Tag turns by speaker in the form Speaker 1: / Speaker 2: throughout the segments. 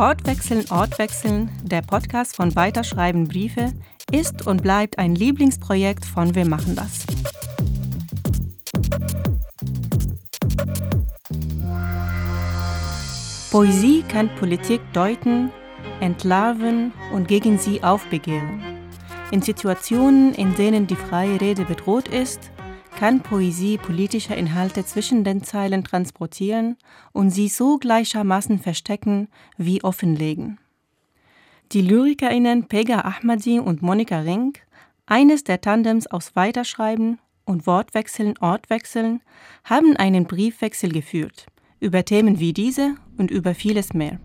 Speaker 1: Wortwechseln, Ortwechseln, der Podcast von Weiterschreiben Briefe, ist und bleibt ein Lieblingsprojekt von Wir machen das. Poesie kann Politik deuten, entlarven und gegen sie aufbegehren. In Situationen, in denen die freie Rede bedroht ist, kann Poesie politische Inhalte zwischen den Zeilen transportieren und sie so gleichermaßen verstecken wie offenlegen. Die Lyrikerinnen Pega Ahmadi und Monika Rink, eines der Tandems aus Weiterschreiben und Wortwechseln, Ortwechseln, haben einen Briefwechsel geführt über Themen wie diese und über vieles mehr.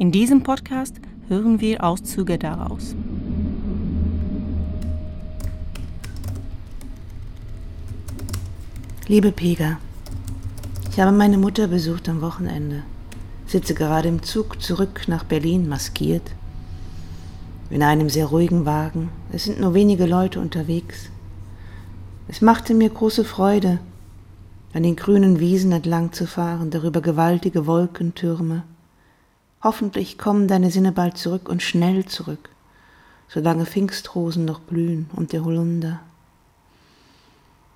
Speaker 1: In diesem Podcast hören wir Auszüge daraus.
Speaker 2: Liebe Pega, ich habe meine Mutter besucht am Wochenende, sitze gerade im Zug zurück nach Berlin maskiert, in einem sehr ruhigen Wagen. Es sind nur wenige Leute unterwegs. Es machte mir große Freude, an den grünen Wiesen entlang zu fahren, darüber gewaltige Wolkentürme. Hoffentlich kommen deine Sinne bald zurück und schnell zurück, solange Pfingstrosen noch blühen und der Holunder.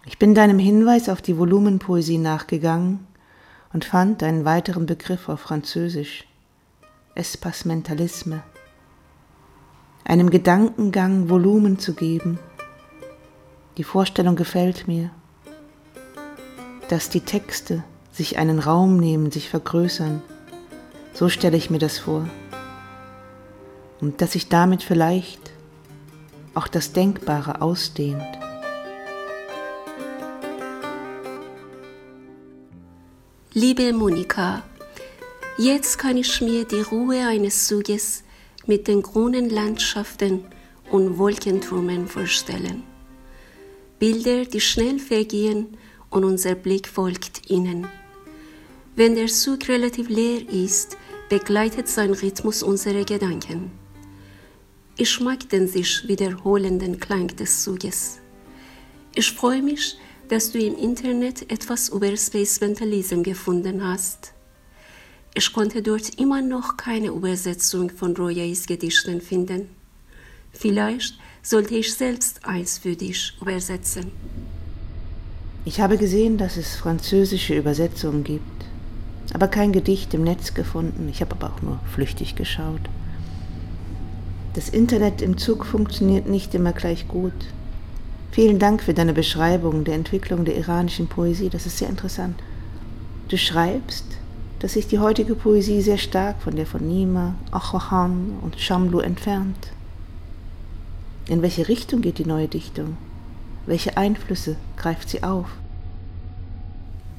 Speaker 2: Ich bin deinem Hinweis auf die Volumenpoesie nachgegangen und fand einen weiteren Begriff auf Französisch, Espasmentalisme, einem Gedankengang Volumen zu geben. Die Vorstellung gefällt mir, dass die Texte sich einen Raum nehmen, sich vergrößern. So stelle ich mir das vor. Und dass sich damit vielleicht auch das Denkbare ausdehnt.
Speaker 3: Liebe Monika, jetzt kann ich mir die Ruhe eines Zuges mit den grünen Landschaften und Wolkentürmen vorstellen. Bilder, die schnell vergehen und unser Blick folgt ihnen. Wenn der Zug relativ leer ist, begleitet sein Rhythmus unsere Gedanken. Ich mag den sich wiederholenden Klang des Zuges. Ich freue mich, dass du im Internet etwas über Space Mentalism gefunden hast. Ich konnte dort immer noch keine Übersetzung von Royais Gedichten finden. Vielleicht sollte ich selbst eins für dich übersetzen.
Speaker 2: Ich habe gesehen, dass es französische Übersetzungen gibt, aber kein Gedicht im Netz gefunden. Ich habe aber auch nur flüchtig geschaut. Das Internet im Zug funktioniert nicht immer gleich gut. Vielen Dank für deine Beschreibung der Entwicklung der iranischen Poesie. Das ist sehr interessant. Du schreibst, dass sich die heutige Poesie sehr stark von der von Nima, Achohan und Shamlu entfernt. In welche Richtung geht die neue Dichtung? Welche Einflüsse greift sie auf?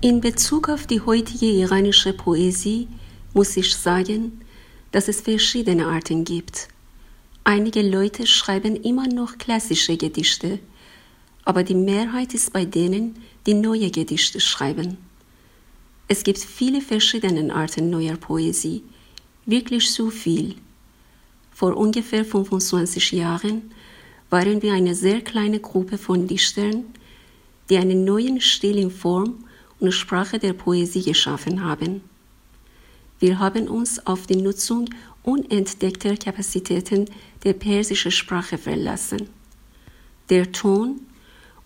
Speaker 3: In Bezug auf die heutige iranische Poesie muss ich sagen, dass es verschiedene Arten gibt. Einige Leute schreiben immer noch klassische Gedichte, aber die Mehrheit ist bei denen, die neue Gedichte schreiben. Es gibt viele verschiedene Arten neuer Poesie, wirklich so viel. Vor ungefähr 25 Jahren waren wir eine sehr kleine Gruppe von Dichtern, die einen neuen Stil in Form und Sprache der Poesie geschaffen haben. Wir haben uns auf die Nutzung unentdeckter Kapazitäten der persischen Sprache verlassen. Der Ton,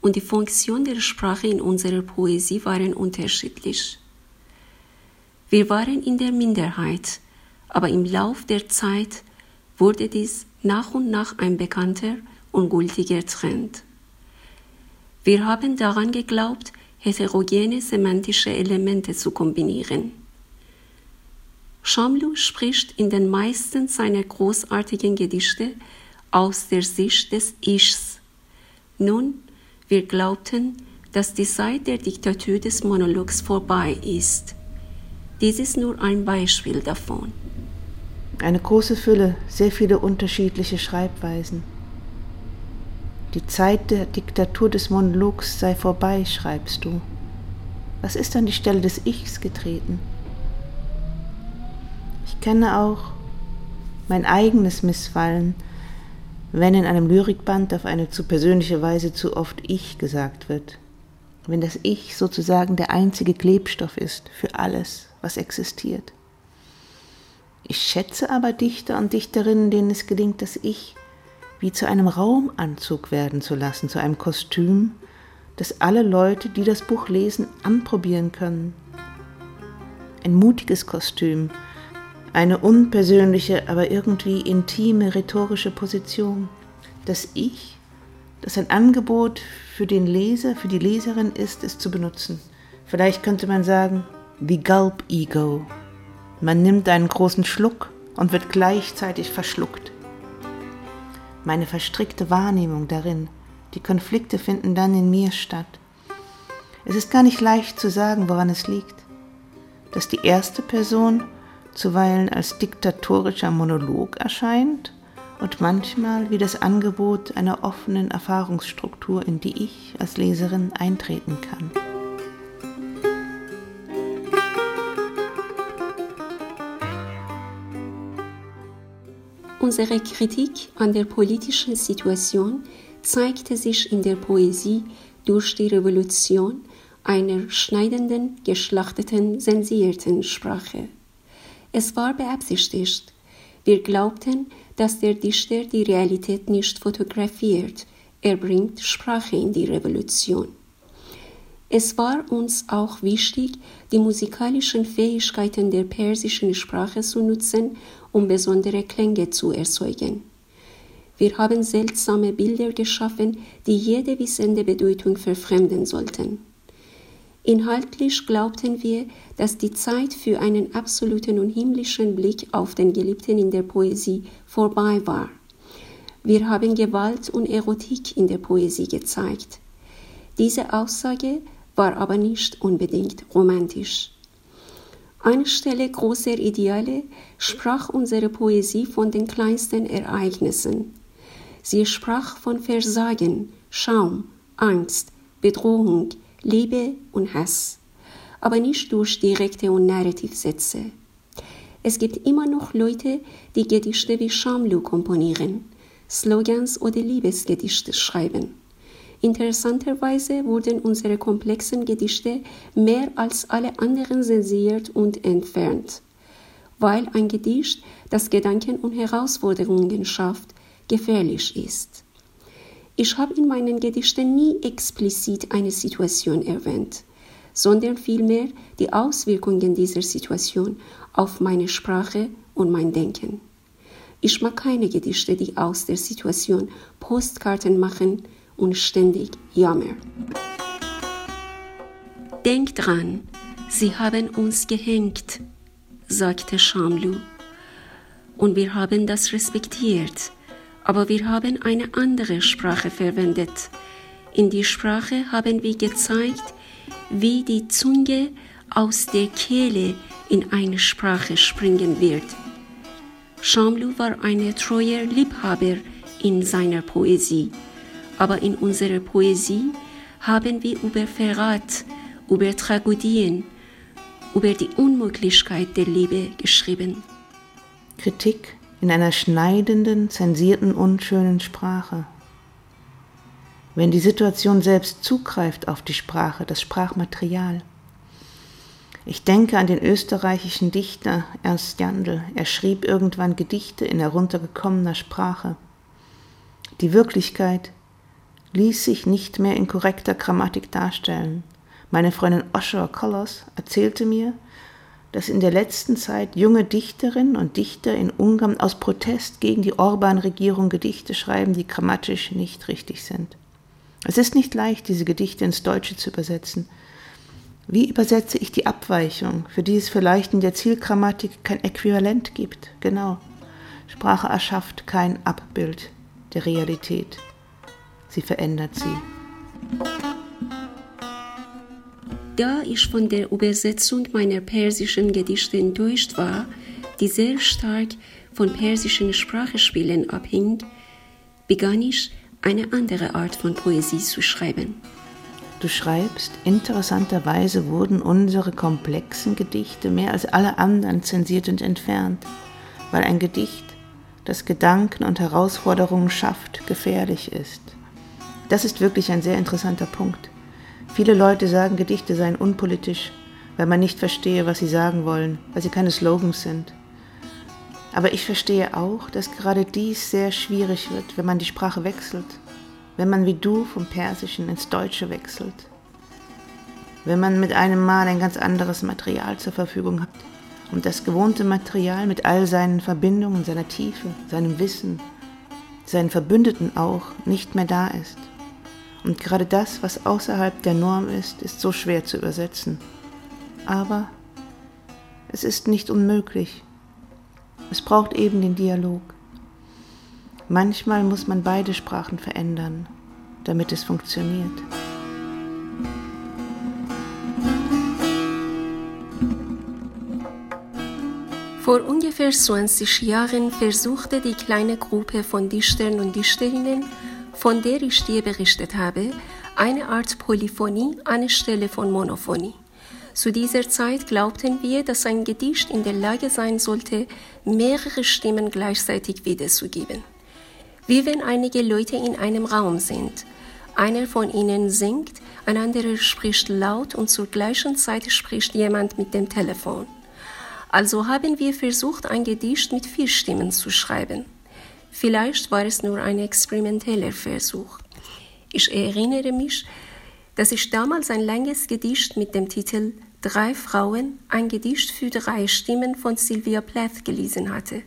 Speaker 3: und die Funktion der Sprache in unserer Poesie waren unterschiedlich. Wir waren in der Minderheit, aber im Lauf der Zeit wurde dies nach und nach ein bekannter und gültiger Trend. Wir haben daran geglaubt, heterogene semantische Elemente zu kombinieren. Shamlu spricht in den meisten seiner großartigen Gedichte aus der Sicht des Ichs. Nun wir glaubten, dass die Zeit der Diktatur des Monologs vorbei ist. Dies ist nur ein Beispiel davon.
Speaker 2: Eine große Fülle, sehr viele unterschiedliche Schreibweisen. Die Zeit der Diktatur des Monologs sei vorbei, schreibst du. Was ist an die Stelle des Ichs getreten? Ich kenne auch mein eigenes Missfallen, wenn in einem Lyrikband auf eine zu persönliche Weise zu oft Ich gesagt wird, wenn das Ich sozusagen der einzige Klebstoff ist für alles, was existiert. Ich schätze aber Dichter und Dichterinnen, denen es gelingt, das Ich wie zu einem Raumanzug werden zu lassen, zu einem Kostüm, das alle Leute, die das Buch lesen, anprobieren können. Ein mutiges Kostüm, eine unpersönliche, aber irgendwie intime rhetorische Position. Das Ich, das ein Angebot für den Leser, für die Leserin ist, es zu benutzen. Vielleicht könnte man sagen, the Gulp Ego. Man nimmt einen großen Schluck und wird gleichzeitig verschluckt. Meine verstrickte Wahrnehmung darin, die Konflikte finden dann in mir statt. Es ist gar nicht leicht zu sagen, woran es liegt, dass die erste Person zuweilen als diktatorischer Monolog erscheint und manchmal wie das Angebot einer offenen Erfahrungsstruktur, in die ich als Leserin eintreten kann.
Speaker 3: Unsere Kritik an der politischen Situation zeigte sich in der Poesie durch die Revolution einer schneidenden, geschlachteten, sensierten Sprache. Es war beabsichtigt. Wir glaubten, dass der Dichter die Realität nicht fotografiert, er bringt Sprache in die Revolution. Es war uns auch wichtig, die musikalischen Fähigkeiten der persischen Sprache zu nutzen, um besondere Klänge zu erzeugen. Wir haben seltsame Bilder geschaffen, die jede wissende Bedeutung verfremden sollten. Inhaltlich glaubten wir, dass die Zeit für einen absoluten und himmlischen Blick auf den Geliebten in der Poesie vorbei war. Wir haben Gewalt und Erotik in der Poesie gezeigt. Diese Aussage war aber nicht unbedingt romantisch. Anstelle großer Ideale sprach unsere Poesie von den kleinsten Ereignissen. Sie sprach von Versagen, Schaum, Angst, Bedrohung, Liebe und Hass, aber nicht durch direkte und Narrativsätze. Es gibt immer noch Leute, die Gedichte wie Shamlu komponieren, Slogans oder Liebesgedichte schreiben. Interessanterweise wurden unsere komplexen Gedichte mehr als alle anderen zensiert und entfernt, weil ein Gedicht, das Gedanken und Herausforderungen schafft, gefährlich ist. Ich habe in meinen Gedichten nie explizit eine Situation erwähnt, sondern vielmehr die Auswirkungen dieser Situation auf meine Sprache und mein Denken. Ich mag keine Gedichte, die aus der Situation Postkarten machen und ständig jammern. Denk dran, sie haben uns gehängt, sagte Shamlu, und wir haben das respektiert aber wir haben eine andere Sprache verwendet. In die Sprache haben wir gezeigt, wie die Zunge aus der Kehle in eine Sprache springen wird. Shamlu war ein treuer Liebhaber in seiner Poesie, aber in unserer Poesie haben wir über Verrat, über Tragödien, über die Unmöglichkeit der Liebe geschrieben.
Speaker 2: Kritik in einer schneidenden, zensierten, unschönen Sprache. Wenn die Situation selbst zugreift auf die Sprache, das Sprachmaterial. Ich denke an den österreichischen Dichter Ernst Jandl. Er schrieb irgendwann Gedichte in heruntergekommener Sprache. Die Wirklichkeit ließ sich nicht mehr in korrekter Grammatik darstellen. Meine Freundin Osher Collos erzählte mir, dass in der letzten Zeit junge Dichterinnen und Dichter in Ungarn aus Protest gegen die Orban-Regierung Gedichte schreiben, die grammatisch nicht richtig sind. Es ist nicht leicht, diese Gedichte ins Deutsche zu übersetzen. Wie übersetze ich die Abweichung, für die es vielleicht in der Zielgrammatik kein Äquivalent gibt? Genau. Sprache erschafft kein Abbild der Realität. Sie verändert sie.
Speaker 3: Da ich von der Übersetzung meiner persischen Gedichte enttäuscht war, die sehr stark von persischen Sprachspielen abhing, begann ich eine andere Art von Poesie zu schreiben.
Speaker 2: Du schreibst, interessanterweise wurden unsere komplexen Gedichte mehr als alle anderen zensiert und entfernt, weil ein Gedicht das Gedanken und Herausforderungen schafft, gefährlich ist. Das ist wirklich ein sehr interessanter Punkt. Viele Leute sagen, Gedichte seien unpolitisch, weil man nicht verstehe, was sie sagen wollen, weil sie keine Slogans sind. Aber ich verstehe auch, dass gerade dies sehr schwierig wird, wenn man die Sprache wechselt, wenn man wie du vom Persischen ins Deutsche wechselt, wenn man mit einem Mal ein ganz anderes Material zur Verfügung hat und das gewohnte Material mit all seinen Verbindungen, seiner Tiefe, seinem Wissen, seinen Verbündeten auch nicht mehr da ist. Und gerade das, was außerhalb der Norm ist, ist so schwer zu übersetzen. Aber es ist nicht unmöglich. Es braucht eben den Dialog. Manchmal muss man beide Sprachen verändern, damit es funktioniert.
Speaker 3: Vor ungefähr 20 Jahren versuchte die kleine Gruppe von Dichtern und Dichterinnen, von der ich dir berichtet habe, eine Art Polyphonie anstelle von Monophonie. Zu dieser Zeit glaubten wir, dass ein Gedicht in der Lage sein sollte, mehrere Stimmen gleichzeitig wiederzugeben. Wie wenn einige Leute in einem Raum sind. Einer von ihnen singt, ein anderer spricht laut und zur gleichen Zeit spricht jemand mit dem Telefon. Also haben wir versucht, ein Gedicht mit vier Stimmen zu schreiben. Vielleicht war es nur ein experimenteller Versuch. Ich erinnere mich, dass ich damals ein langes Gedicht mit dem Titel Drei Frauen, ein Gedicht für drei Stimmen von Sylvia Plath gelesen hatte.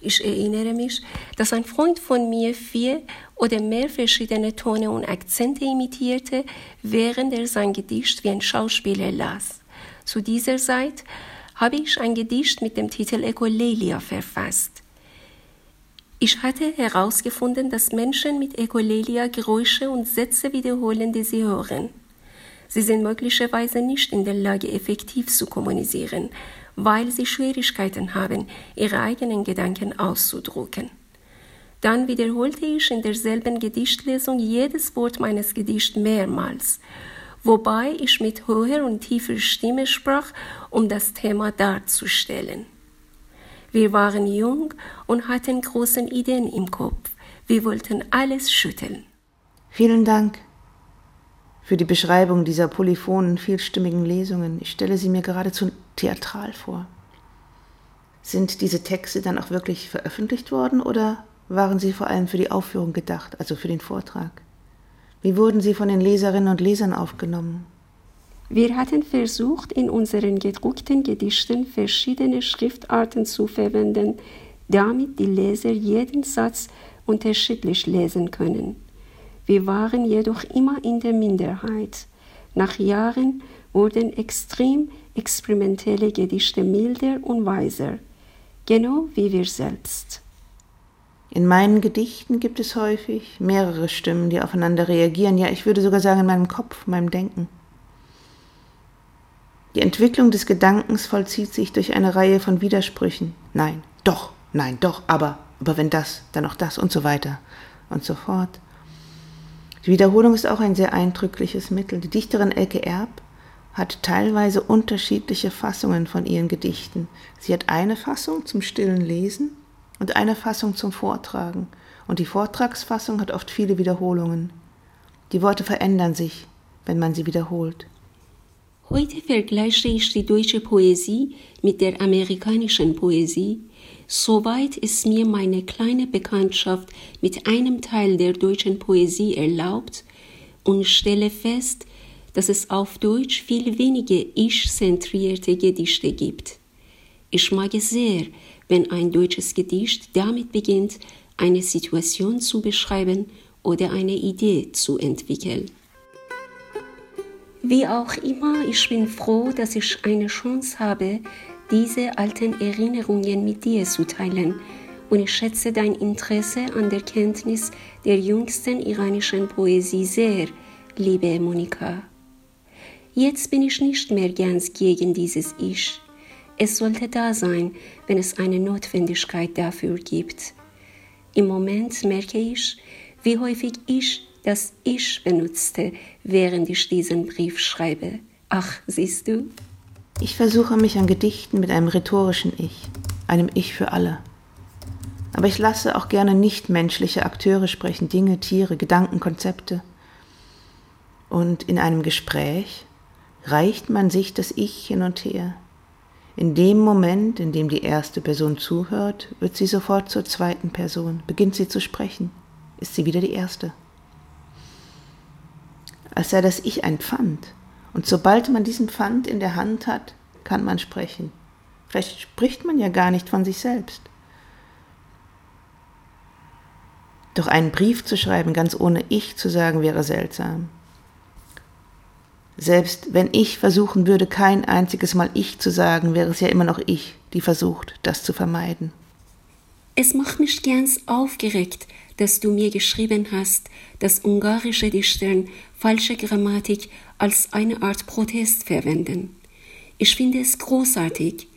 Speaker 3: Ich erinnere mich, dass ein Freund von mir vier oder mehr verschiedene Tone und Akzente imitierte, während er sein Gedicht wie ein Schauspieler las. Zu dieser Zeit habe ich ein Gedicht mit dem Titel Echolalia verfasst. Ich hatte herausgefunden, dass Menschen mit Echolalia Geräusche und Sätze wiederholen, die sie hören. Sie sind möglicherweise nicht in der Lage, effektiv zu kommunizieren, weil sie Schwierigkeiten haben, ihre eigenen Gedanken auszudrücken. Dann wiederholte ich in derselben Gedichtlesung jedes Wort meines Gedichts mehrmals wobei ich mit hoher und tiefer Stimme sprach, um das Thema darzustellen. Wir waren jung und hatten große Ideen im Kopf. Wir wollten alles schütteln.
Speaker 2: Vielen Dank für die Beschreibung dieser polyphonen, vielstimmigen Lesungen. Ich stelle sie mir geradezu theatral vor. Sind diese Texte dann auch wirklich veröffentlicht worden oder waren sie vor allem für die Aufführung gedacht, also für den Vortrag? Wie wurden sie von den Leserinnen und Lesern aufgenommen?
Speaker 3: Wir hatten versucht, in unseren gedruckten Gedichten verschiedene Schriftarten zu verwenden, damit die Leser jeden Satz unterschiedlich lesen können. Wir waren jedoch immer in der Minderheit. Nach Jahren wurden extrem experimentelle Gedichte milder und weiser, genau wie wir selbst.
Speaker 2: In meinen Gedichten gibt es häufig mehrere Stimmen, die aufeinander reagieren. Ja, ich würde sogar sagen in meinem Kopf, meinem Denken. Die Entwicklung des Gedankens vollzieht sich durch eine Reihe von Widersprüchen. Nein, doch, nein, doch, aber, aber wenn das, dann auch das und so weiter und so fort. Die Wiederholung ist auch ein sehr eindrückliches Mittel. Die Dichterin Elke Erb hat teilweise unterschiedliche Fassungen von ihren Gedichten. Sie hat eine Fassung zum stillen Lesen und eine Fassung zum Vortragen, und die Vortragsfassung hat oft viele Wiederholungen. Die Worte verändern sich, wenn man sie wiederholt.
Speaker 3: Heute vergleiche ich die deutsche Poesie mit der amerikanischen Poesie, soweit es mir meine kleine Bekanntschaft mit einem Teil der deutschen Poesie erlaubt, und stelle fest, dass es auf Deutsch viel weniger ich-zentrierte Gedichte gibt. Ich mag es sehr, wenn ein deutsches Gedicht damit beginnt, eine Situation zu beschreiben oder eine Idee zu entwickeln. Wie auch immer, ich bin froh, dass ich eine Chance habe, diese alten Erinnerungen mit dir zu teilen und ich schätze dein Interesse an der Kenntnis der jüngsten iranischen Poesie sehr, liebe Monika. Jetzt bin ich nicht mehr ganz gegen dieses Ich. Es sollte da sein, wenn es eine Notwendigkeit dafür gibt. Im Moment merke ich, wie häufig ich das Ich benutzte, während ich diesen Brief schreibe. Ach, siehst du?
Speaker 2: Ich versuche mich an Gedichten mit einem rhetorischen Ich, einem Ich für alle. Aber ich lasse auch gerne nichtmenschliche Akteure sprechen, Dinge, Tiere, Gedanken, Konzepte. Und in einem Gespräch reicht man sich das Ich hin und her. In dem Moment, in dem die erste Person zuhört, wird sie sofort zur zweiten Person, beginnt sie zu sprechen, ist sie wieder die erste. Als sei das Ich ein Pfand. Und sobald man diesen Pfand in der Hand hat, kann man sprechen. Vielleicht spricht man ja gar nicht von sich selbst. Doch einen Brief zu schreiben, ganz ohne Ich zu sagen, wäre seltsam. Selbst wenn ich versuchen würde, kein einziges Mal Ich zu sagen, wäre es ja immer noch ich, die versucht, das zu vermeiden.
Speaker 3: Es macht mich ganz aufgeregt, dass du mir geschrieben hast, dass ungarische Dichter falsche Grammatik als eine Art Protest verwenden. Ich finde es großartig.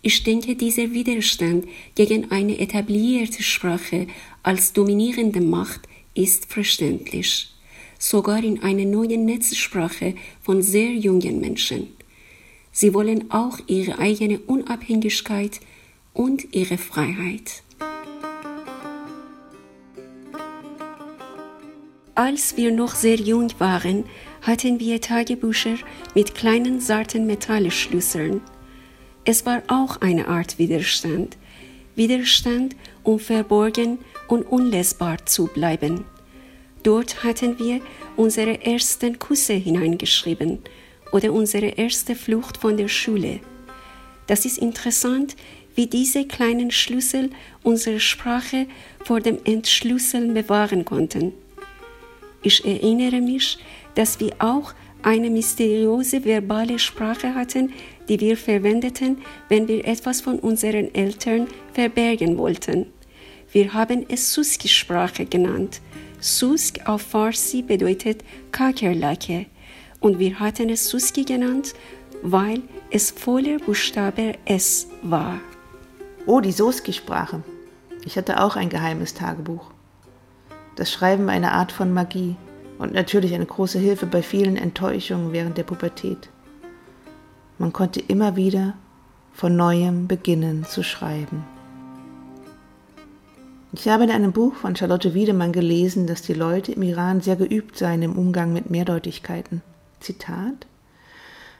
Speaker 3: Ich denke, dieser Widerstand gegen eine etablierte Sprache als dominierende Macht ist verständlich sogar in einer neuen Netzsprache von sehr jungen Menschen. Sie wollen auch ihre eigene Unabhängigkeit und ihre Freiheit. Als wir noch sehr jung waren, hatten wir Tagebücher mit kleinen zarten Metallschlüsseln. Es war auch eine Art Widerstand. Widerstand, um verborgen und unlesbar zu bleiben. Dort hatten wir unsere ersten Küsse hineingeschrieben oder unsere erste Flucht von der Schule. Das ist interessant, wie diese kleinen Schlüssel unsere Sprache vor dem Entschlüsseln bewahren konnten. Ich erinnere mich, dass wir auch eine mysteriöse verbale Sprache hatten, die wir verwendeten, wenn wir etwas von unseren Eltern verbergen wollten. Wir haben es Suski-Sprache genannt Susk auf Farsi bedeutet Kakerlake und wir hatten es Suski genannt, weil es voller Buchstabe S war.
Speaker 2: Oh, die Soski-Sprache. Ich hatte auch ein geheimes Tagebuch. Das Schreiben war eine Art von Magie und natürlich eine große Hilfe bei vielen Enttäuschungen während der Pubertät. Man konnte immer wieder von neuem beginnen zu schreiben. Ich habe in einem Buch von Charlotte Wiedemann gelesen, dass die Leute im Iran sehr geübt seien im Umgang mit Mehrdeutigkeiten. Zitat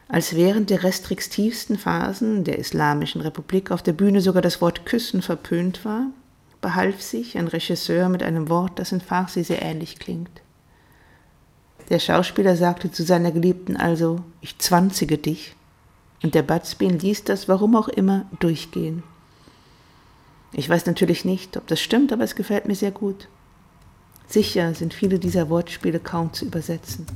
Speaker 2: als während der restriktivsten Phasen der Islamischen Republik auf der Bühne sogar das Wort Küssen verpönt war, behalf sich ein Regisseur mit einem Wort, das in Farsi sehr ähnlich klingt. Der Schauspieler sagte zu seiner Geliebten also, ich zwanzige dich, und der Batzbin ließ das, warum auch immer, durchgehen. Ich weiß natürlich nicht, ob das stimmt, aber es gefällt mir sehr gut. Sicher sind viele dieser Wortspiele kaum zu übersetzen.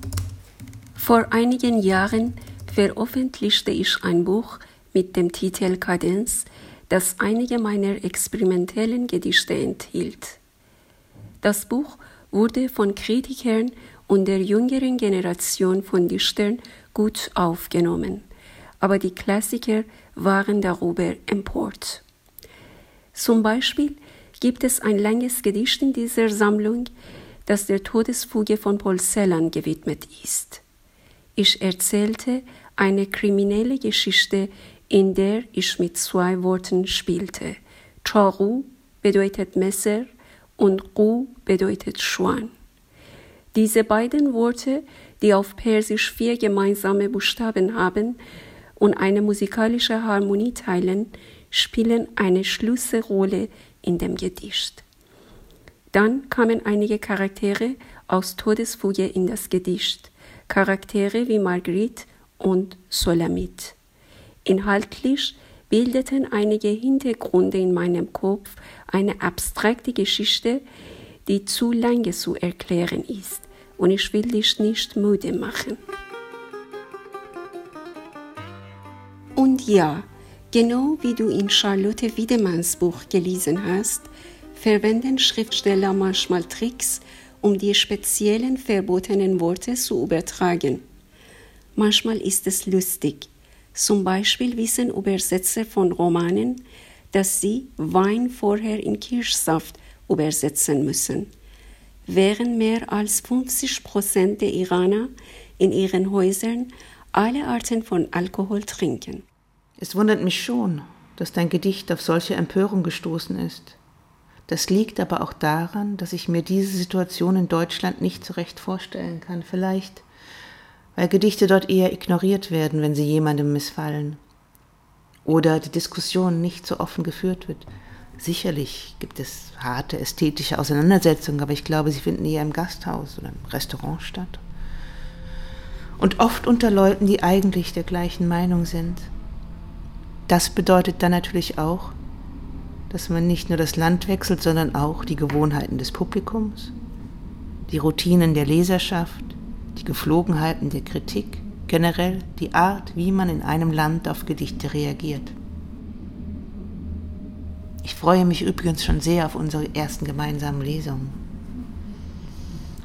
Speaker 3: Vor einigen Jahren veröffentlichte ich ein Buch mit dem Titel Kadenz, das einige meiner experimentellen Gedichte enthielt. Das Buch wurde von Kritikern und der jüngeren Generation von Dichtern gut aufgenommen, aber die Klassiker waren darüber empört. Zum Beispiel gibt es ein langes Gedicht in dieser Sammlung, das der Todesfuge von Paul Celan gewidmet ist. Ich erzählte eine kriminelle Geschichte, in der ich mit zwei Worten spielte. Charu bedeutet Messer und Ru bedeutet Schwan. Diese beiden Worte, die auf Persisch vier gemeinsame Buchstaben haben und eine musikalische Harmonie teilen, spielen eine Schlüsselrolle in dem Gedicht. Dann kamen einige Charaktere aus Todesfuge in das Gedicht, Charaktere wie Marguerite und Solamit. Inhaltlich bildeten einige Hintergründe in meinem Kopf eine abstrakte Geschichte, die zu lange zu erklären ist, und ich will dich nicht müde machen. Und ja, Genau wie du in Charlotte Wiedemanns Buch gelesen hast, verwenden Schriftsteller manchmal Tricks, um die speziellen verbotenen Worte zu übertragen. Manchmal ist es lustig. Zum Beispiel wissen Übersetzer von Romanen, dass sie Wein vorher in Kirschsaft übersetzen müssen. Während mehr als 50 Prozent der Iraner in ihren Häusern alle Arten von Alkohol trinken.
Speaker 2: Es wundert mich schon, dass dein Gedicht auf solche Empörung gestoßen ist. Das liegt aber auch daran, dass ich mir diese Situation in Deutschland nicht so recht vorstellen kann. Vielleicht, weil Gedichte dort eher ignoriert werden, wenn sie jemandem missfallen. Oder die Diskussion nicht so offen geführt wird. Sicherlich gibt es harte ästhetische Auseinandersetzungen, aber ich glaube, sie finden eher im Gasthaus oder im Restaurant statt. Und oft unter Leuten, die eigentlich der gleichen Meinung sind. Das bedeutet dann natürlich auch, dass man nicht nur das Land wechselt, sondern auch die Gewohnheiten des Publikums, die Routinen der Leserschaft, die Geflogenheiten der Kritik, generell die Art, wie man in einem Land auf Gedichte reagiert. Ich freue mich übrigens schon sehr auf unsere ersten gemeinsamen Lesungen.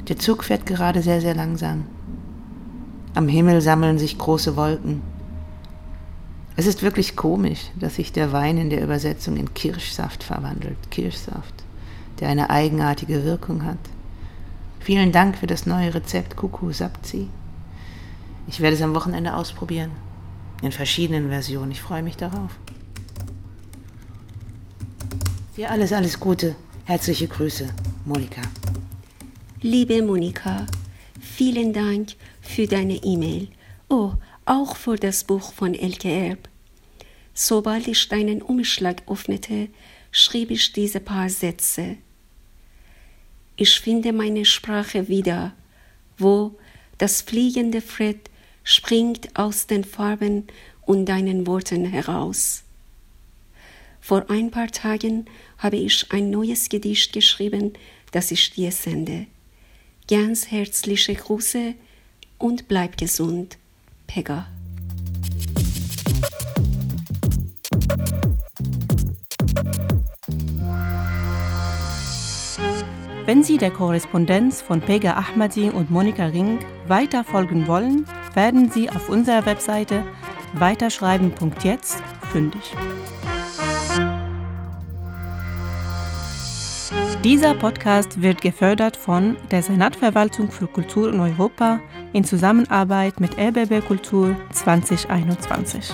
Speaker 2: Der Zug fährt gerade sehr, sehr langsam. Am Himmel sammeln sich große Wolken. Es ist wirklich komisch, dass sich der Wein in der Übersetzung in Kirschsaft verwandelt. Kirschsaft, der eine eigenartige Wirkung hat. Vielen Dank für das neue Rezept Kuku Sapzi. Ich werde es am Wochenende ausprobieren. In verschiedenen Versionen. Ich freue mich darauf. Dir alles, alles Gute. Herzliche Grüße, Monika.
Speaker 3: Liebe Monika, vielen Dank für deine E-Mail. Oh, auch für das Buch von Elke Erb. Sobald ich deinen Umschlag öffnete, schrieb ich diese paar Sätze. Ich finde meine Sprache wieder, wo das fliegende Fred springt aus den Farben und deinen Worten heraus. Vor ein paar Tagen habe ich ein neues Gedicht geschrieben, das ich dir sende. Ganz herzliche Grüße und bleib gesund, Pegga.
Speaker 1: Wenn Sie der Korrespondenz von Pega Ahmadi und Monika Ring weiter folgen wollen, werden Sie auf unserer Webseite weiterschreiben.jetzt fündig. Dieser Podcast wird gefördert von der Senatverwaltung für Kultur in Europa in Zusammenarbeit mit RBB Kultur 2021.